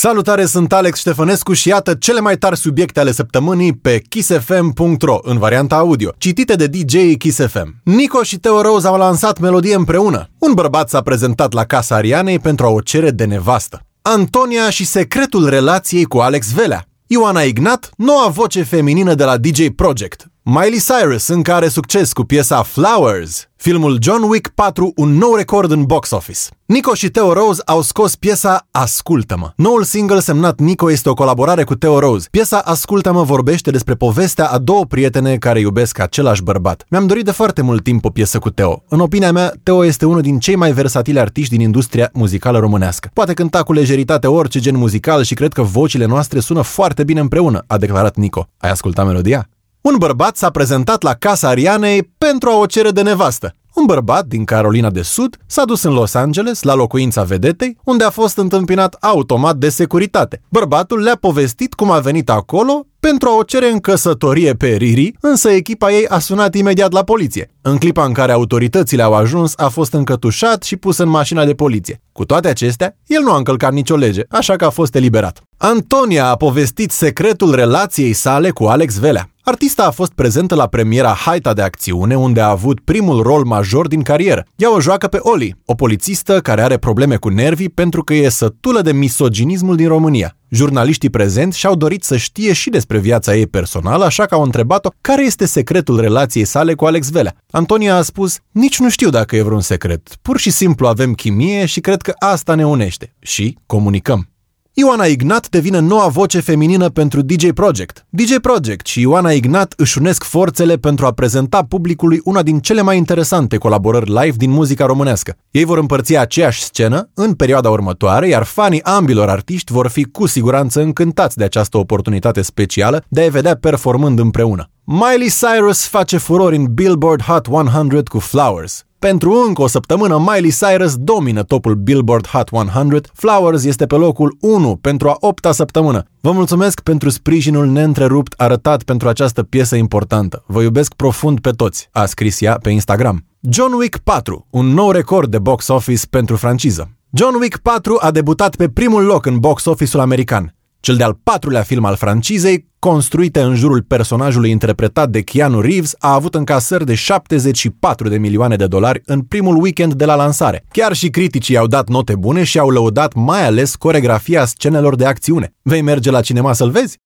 Salutare, sunt Alex Ștefănescu și iată cele mai tari subiecte ale săptămânii pe kissfm.ro în varianta audio, citite de DJ Kiss FM. Nico și Teo Rose au lansat melodie împreună. Un bărbat s-a prezentat la casa Arianei pentru a o cere de nevastă. Antonia și secretul relației cu Alex Velea. Ioana Ignat, noua voce feminină de la DJ Project. Miley Cyrus încă are succes cu piesa Flowers. Filmul John Wick 4, un nou record în box office. Nico și Theo Rose au scos piesa Ascultă-mă. Noul single semnat Nico este o colaborare cu Theo Rose. Piesa Ascultă-mă vorbește despre povestea a două prietene care iubesc același bărbat. Mi-am dorit de foarte mult timp o piesă cu Theo. În opinia mea, Theo este unul din cei mai versatili artiști din industria muzicală românească. Poate cânta cu lejeritate orice gen muzical și cred că vocile noastre sună foarte bine împreună, a declarat Nico. Ai ascultat melodia? Un bărbat s-a prezentat la casa Arianei pentru a o cere de nevastă. Un bărbat din Carolina de Sud s-a dus în Los Angeles, la locuința vedetei, unde a fost întâmpinat automat de securitate. Bărbatul le-a povestit cum a venit acolo pentru a o cere în căsătorie pe Riri, însă echipa ei a sunat imediat la poliție. În clipa în care autoritățile au ajuns, a fost încătușat și pus în mașina de poliție. Cu toate acestea, el nu a încălcat nicio lege, așa că a fost eliberat. Antonia a povestit secretul relației sale cu Alex Velea. Artista a fost prezentă la premiera Haita de acțiune, unde a avut primul rol major din carieră. Ea o joacă pe Oli, o polițistă care are probleme cu nervii pentru că e sătulă de misoginismul din România. Jurnaliștii prezenți și-au dorit să știe și despre viața ei personală, așa că au întrebat-o care este secretul relației sale cu Alex Velea. Antonia a spus, nici nu știu dacă e vreun secret, pur și simplu avem chimie și cred că asta ne unește. Și comunicăm. Ioana Ignat devine noua voce feminină pentru DJ Project. DJ Project și Ioana Ignat își unesc forțele pentru a prezenta publicului una din cele mai interesante colaborări live din muzica românească. Ei vor împărți aceeași scenă în perioada următoare, iar fanii ambilor artiști vor fi cu siguranță încântați de această oportunitate specială de a vedea performând împreună. Miley Cyrus face furori în Billboard Hot 100 cu Flowers. Pentru încă o săptămână, Miley Cyrus domină topul Billboard Hot 100. Flowers este pe locul 1 pentru a opta săptămână. Vă mulțumesc pentru sprijinul neîntrerupt arătat pentru această piesă importantă. Vă iubesc profund pe toți, a scris ea pe Instagram. John Wick 4, un nou record de box office pentru franciză. John Wick 4 a debutat pe primul loc în box office-ul american. Cel de-al patrulea film al francizei, construite în jurul personajului interpretat de Keanu Reeves, a avut încasări de 74 de milioane de dolari în primul weekend de la lansare. Chiar și criticii au dat note bune și au lăudat mai ales coregrafia scenelor de acțiune. Vei merge la cinema să-l vezi?